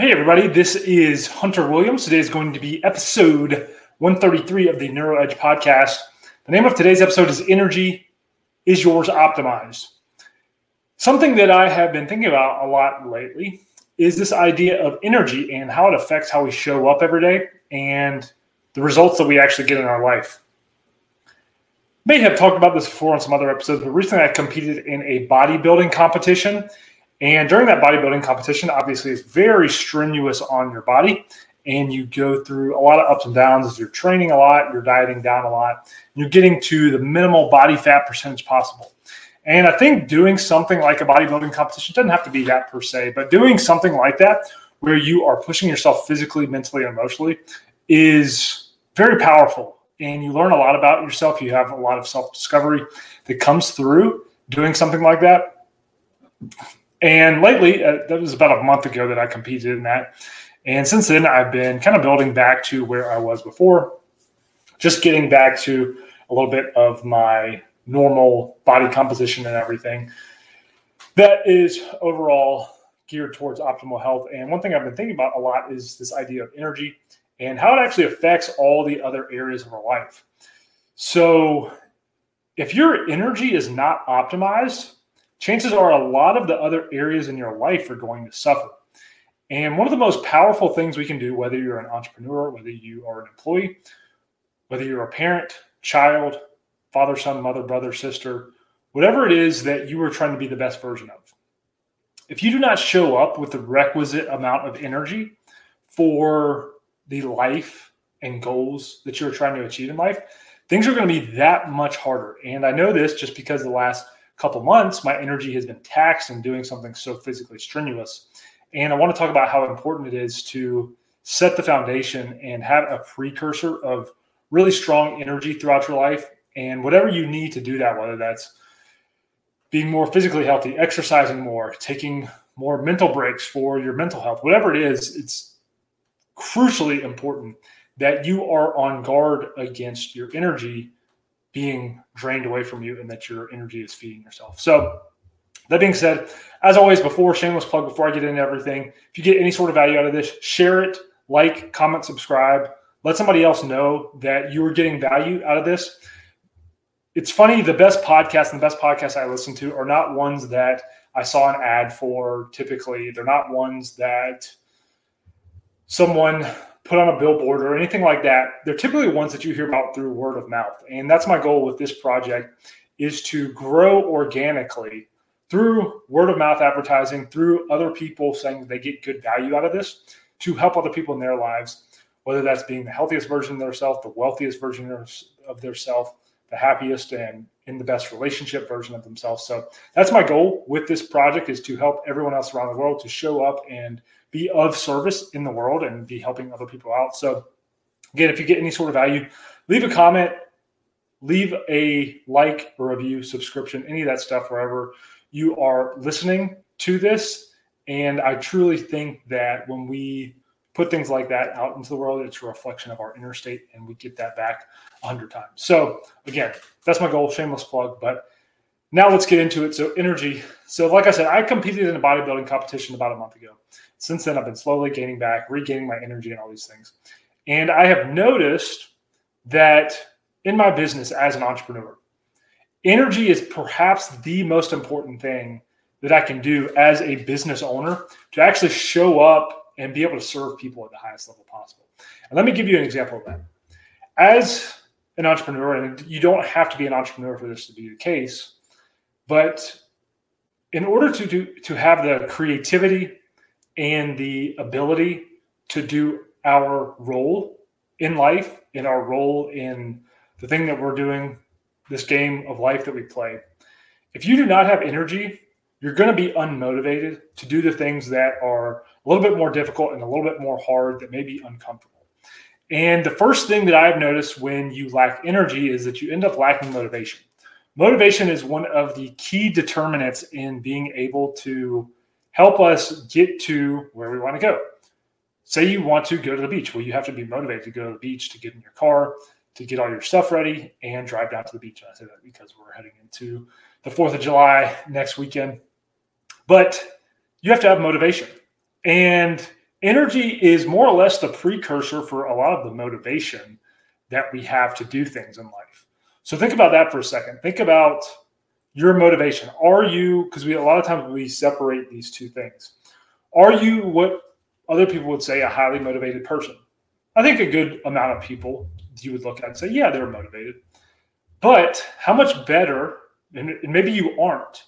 Hey, everybody, this is Hunter Williams. Today is going to be episode 133 of the Neuro Edge podcast. The name of today's episode is Energy is Yours Optimized. Something that I have been thinking about a lot lately is this idea of energy and how it affects how we show up every day and the results that we actually get in our life. May have talked about this before on some other episodes, but recently I competed in a bodybuilding competition and during that bodybuilding competition, obviously, it's very strenuous on your body. And you go through a lot of ups and downs as you're training a lot, you're dieting down a lot, you're getting to the minimal body fat percentage possible. And I think doing something like a bodybuilding competition doesn't have to be that per se, but doing something like that where you are pushing yourself physically, mentally, and emotionally is very powerful. And you learn a lot about yourself. You have a lot of self discovery that comes through doing something like that. And lately, uh, that was about a month ago that I competed in that. And since then, I've been kind of building back to where I was before, just getting back to a little bit of my normal body composition and everything. That is overall geared towards optimal health. And one thing I've been thinking about a lot is this idea of energy and how it actually affects all the other areas of our life. So, if your energy is not optimized, chances are a lot of the other areas in your life are going to suffer. And one of the most powerful things we can do, whether you're an entrepreneur, whether you are an employee, whether you're a parent, child, father, son, mother, brother, sister, whatever it is that you are trying to be the best version of. If you do not show up with the requisite amount of energy for the life and goals that you're trying to achieve in life, things are going to be that much harder. And I know this just because the last couple months, my energy has been taxed in doing something so physically strenuous. And I want to talk about how important it is to set the foundation and have a precursor of really strong energy throughout your life. And whatever you need to do that, whether that's being more physically healthy, exercising more, taking more mental breaks for your mental health, whatever it is, it's crucially important that you are on guard against your energy being drained away from you and that your energy is feeding yourself. So, that being said, as always, before shameless plug, before I get into everything, if you get any sort of value out of this, share it, like, comment, subscribe, let somebody else know that you are getting value out of this. It's funny, the best podcasts and the best podcasts I listen to are not ones that I saw an ad for typically. They're not ones that someone put on a billboard or anything like that. They're typically ones that you hear about through word of mouth. And that's my goal with this project is to grow organically through word of mouth advertising, through other people saying they get good value out of this to help other people in their lives, whether that's being the healthiest version of their self, the wealthiest version of their self, the happiest and in the best relationship version of themselves. So that's my goal with this project is to help everyone else around the world to show up and be of service in the world and be helping other people out. So, again, if you get any sort of value, leave a comment, leave a like, a review, subscription, any of that stuff wherever you are listening to this. And I truly think that when we put things like that out into the world, it's a reflection of our inner state, and we get that back a hundred times. So, again, that's my goal. Shameless plug, but now let's get into it. So, energy. So, like I said, I competed in a bodybuilding competition about a month ago. Since then, I've been slowly gaining back, regaining my energy, and all these things. And I have noticed that in my business as an entrepreneur, energy is perhaps the most important thing that I can do as a business owner to actually show up and be able to serve people at the highest level possible. And let me give you an example of that. As an entrepreneur, and you don't have to be an entrepreneur for this to be the case, but in order to do to have the creativity and the ability to do our role in life, in our role in the thing that we're doing, this game of life that we play. If you do not have energy, you're going to be unmotivated to do the things that are a little bit more difficult and a little bit more hard that may be uncomfortable. And the first thing that I've noticed when you lack energy is that you end up lacking motivation. Motivation is one of the key determinants in being able to help us get to where we want to go. Say you want to go to the beach. Well, you have to be motivated to go to the beach, to get in your car, to get all your stuff ready, and drive down to the beach. And I say that because we're heading into the 4th of July next weekend. But you have to have motivation. And energy is more or less the precursor for a lot of the motivation that we have to do things in life. So think about that for a second. Think about your motivation. Are you because we a lot of times we separate these two things. Are you what other people would say a highly motivated person? I think a good amount of people you would look at and say, yeah, they're motivated. But how much better, and maybe you aren't,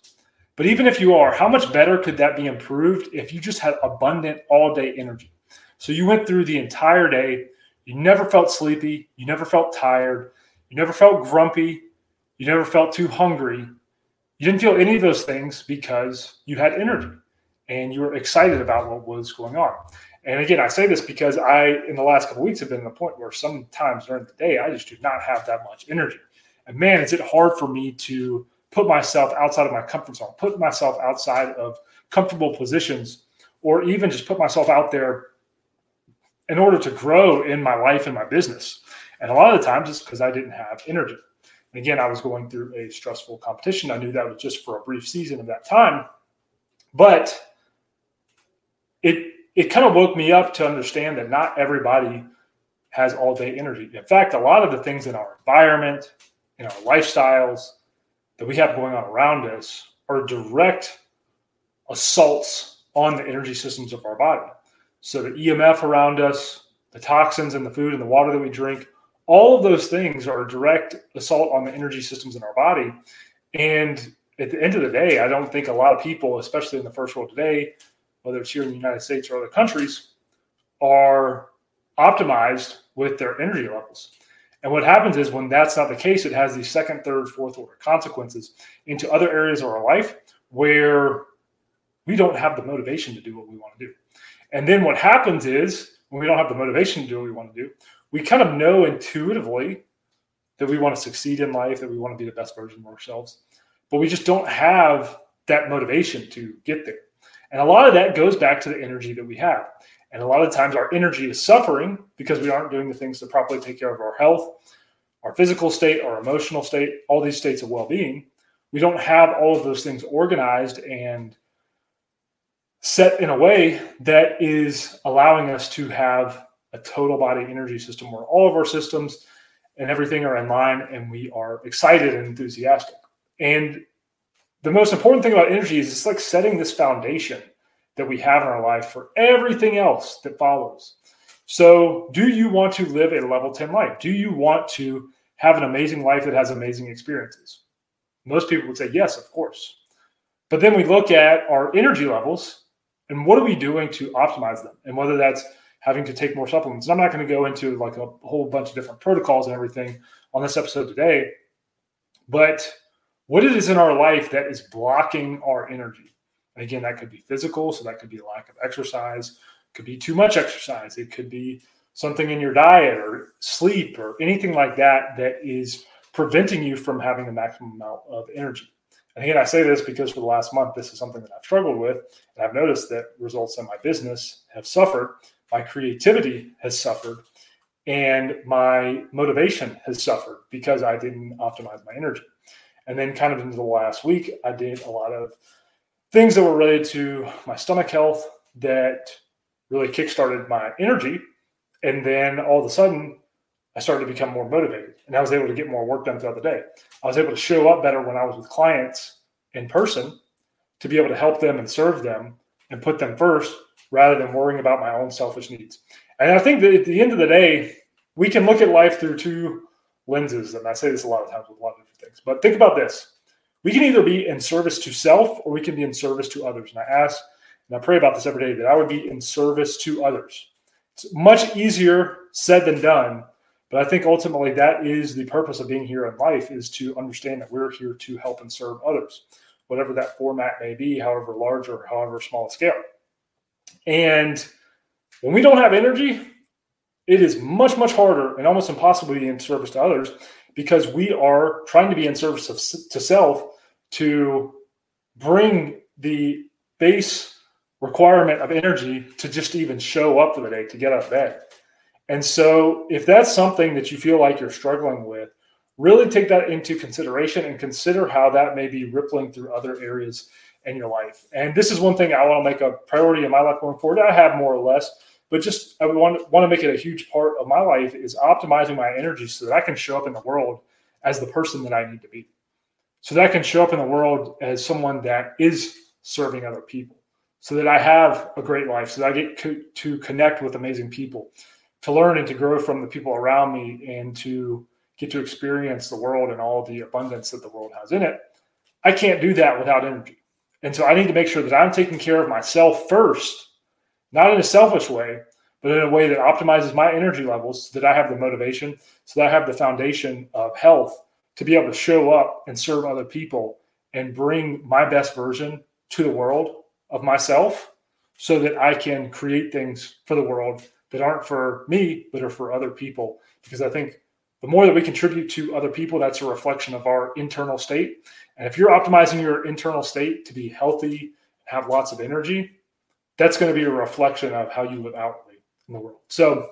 but even if you are, how much better could that be improved if you just had abundant all day energy? So you went through the entire day, you never felt sleepy, you never felt tired, you never felt grumpy, you never felt too hungry. You didn't feel any of those things because you had energy and you were excited about what was going on. And again, I say this because I, in the last couple weeks, have been in a point where sometimes during the day, I just do not have that much energy. And man, is it hard for me to put myself outside of my comfort zone, put myself outside of comfortable positions, or even just put myself out there in order to grow in my life and my business. And a lot of the times it's because I didn't have energy. And again, I was going through a stressful competition. I knew that was just for a brief season of that time. But it it kind of woke me up to understand that not everybody has all day energy. In fact, a lot of the things in our environment, in our lifestyles, that we have going on around us are direct assaults on the energy systems of our body. So the EMF around us, the toxins in the food and the water that we drink, all of those things are direct assault on the energy systems in our body. And at the end of the day, I don't think a lot of people, especially in the first world today, whether it's here in the United States or other countries, are optimized with their energy levels. And what happens is when that's not the case, it has these second, third, fourth order consequences into other areas of our life where we don't have the motivation to do what we want to do. And then what happens is when we don't have the motivation to do what we want to do, we kind of know intuitively that we want to succeed in life, that we want to be the best version of ourselves, but we just don't have that motivation to get there. And a lot of that goes back to the energy that we have. And a lot of times our energy is suffering because we aren't doing the things to properly take care of our health, our physical state, our emotional state, all these states of well being. We don't have all of those things organized and set in a way that is allowing us to have a total body energy system where all of our systems and everything are in line and we are excited and enthusiastic. And the most important thing about energy is it's like setting this foundation that we have in our life for everything else that follows. So, do you want to live a level 10 life? Do you want to have an amazing life that has amazing experiences? Most people would say, yes, of course. But then we look at our energy levels and what are we doing to optimize them? And whether that's having to take more supplements. And I'm not going to go into like a whole bunch of different protocols and everything on this episode today, but what it is in our life that is blocking our energy and again, that could be physical, so that could be lack of exercise, could be too much exercise, it could be something in your diet or sleep or anything like that that is preventing you from having the maximum amount of energy. And again, I say this because for the last month, this is something that I've struggled with. And I've noticed that results in my business have suffered, my creativity has suffered, and my motivation has suffered because I didn't optimize my energy. And then, kind of into the last week, I did a lot of things that were related to my stomach health that really kickstarted my energy. And then all of a sudden, I started to become more motivated and I was able to get more work done throughout the day. I was able to show up better when I was with clients in person to be able to help them and serve them and put them first rather than worrying about my own selfish needs. And I think that at the end of the day, we can look at life through two lenses. And I say this a lot of times with a lot of different things. But think about this we can either be in service to self or we can be in service to others. And I ask and I pray about this every day that I would be in service to others. It's much easier said than done, but I think ultimately that is the purpose of being here in life is to understand that we're here to help and serve others, whatever that format may be, however large or however small a scale. And when we don't have energy, it is much, much harder and almost impossible to be in service to others because we are trying to be in service of, to self to bring the base requirement of energy to just even show up for the day, to get out of bed. And so, if that's something that you feel like you're struggling with, really take that into consideration and consider how that may be rippling through other areas in your life. And this is one thing I want to make a priority in my life going forward. I have more or less, but just I want want to make it a huge part of my life is optimizing my energy so that I can show up in the world as the person that I need to be. So that I can show up in the world as someone that is serving other people. So that I have a great life, so that I get co- to connect with amazing people, to learn and to grow from the people around me, and to get to experience the world and all the abundance that the world has in it. I can't do that without energy. And so I need to make sure that I'm taking care of myself first, not in a selfish way, but in a way that optimizes my energy levels so that I have the motivation, so that I have the foundation of health to be able to show up and serve other people and bring my best version to the world of myself so that I can create things for the world that aren't for me, but are for other people. Because I think the more that we contribute to other people, that's a reflection of our internal state. And if you're optimizing your internal state to be healthy, have lots of energy, that's going to be a reflection of how you live outwardly in the world. So,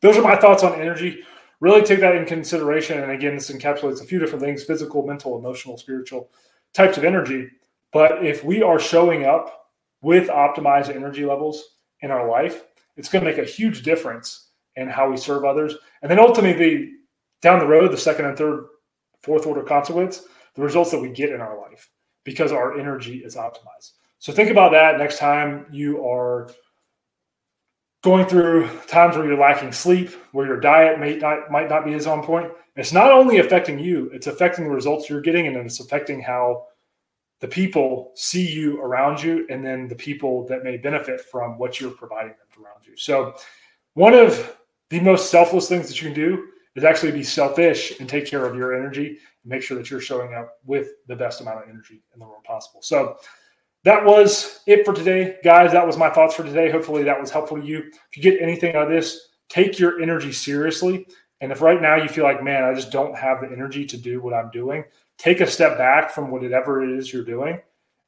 those are my thoughts on energy. Really take that in consideration. And again, this encapsulates a few different things physical, mental, emotional, spiritual types of energy. But if we are showing up with optimized energy levels in our life, it's going to make a huge difference in how we serve others. And then ultimately, down the road, the second and third, fourth order consequence, the results that we get in our life because our energy is optimized. So think about that next time you are going through times where you're lacking sleep, where your diet may not, might not be as on point. It's not only affecting you, it's affecting the results you're getting, and it's affecting how the people see you around you, and then the people that may benefit from what you're providing them around you. So, one of the most selfless things that you can do is actually be selfish and take care of your energy and make sure that you're showing up with the best amount of energy in the world possible. So that was it for today, guys. That was my thoughts for today. Hopefully that was helpful to you. If you get anything out of this, take your energy seriously. And if right now you feel like, man, I just don't have the energy to do what I'm doing, take a step back from whatever it is you're doing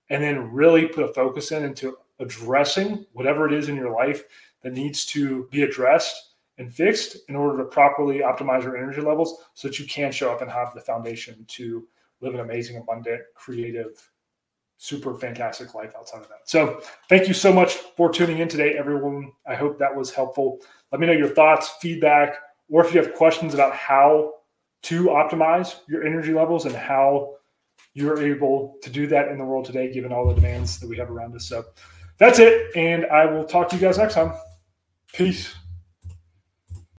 and then really put a focus in into addressing whatever it is in your life that needs to be addressed and fixed in order to properly optimize your energy levels so that you can show up and have the foundation to live an amazing, abundant, creative, super fantastic life outside of that. So, thank you so much for tuning in today, everyone. I hope that was helpful. Let me know your thoughts, feedback, or if you have questions about how to optimize your energy levels and how you're able to do that in the world today, given all the demands that we have around us. So, that's it. And I will talk to you guys next time. Peace.